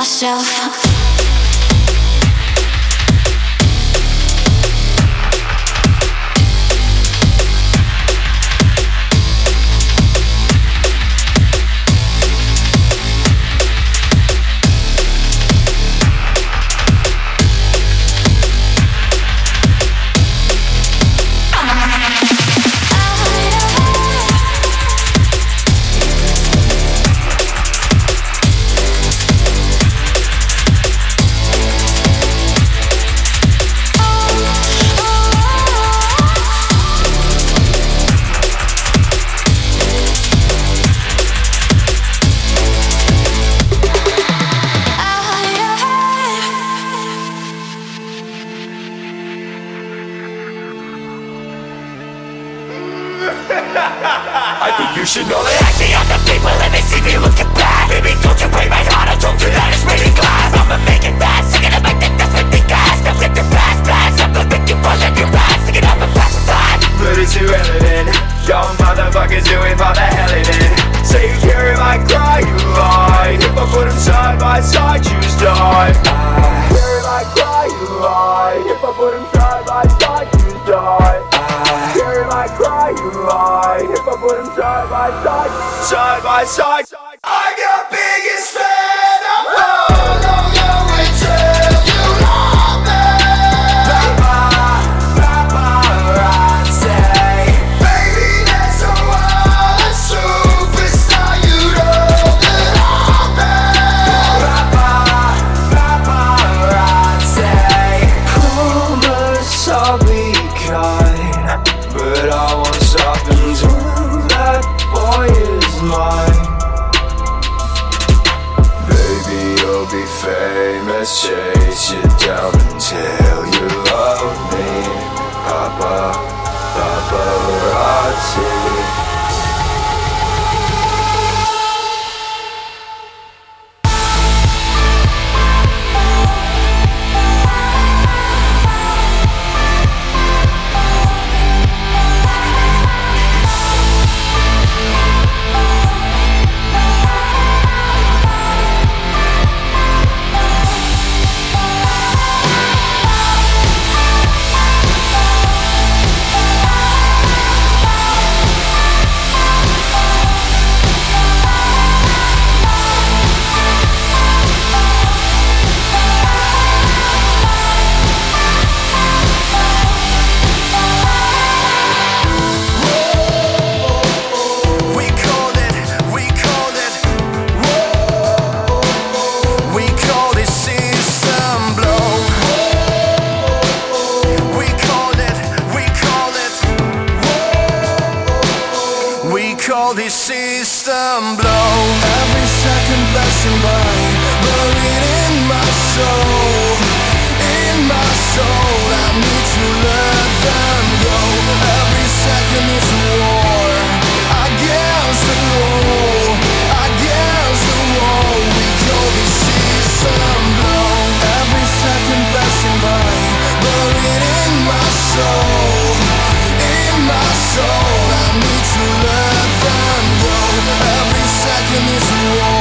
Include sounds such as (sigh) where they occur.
myself. (laughs) I think you should know that I see other people and they see me looking bad Baby, don't you break my heart, I told you that it's really glass I'ma make it fast, I'm gonna make the death with the gas Don't let the past blast, I'm gonna make you fall on your ass Sing it up and pass the time But it's irrelevant Young motherfuckers do it for the hell it. Say you if I cry, you lie If I put them side by side, choose die I cry, you lie If I put them side by side, side by side I'm your biggest fan I'm is war.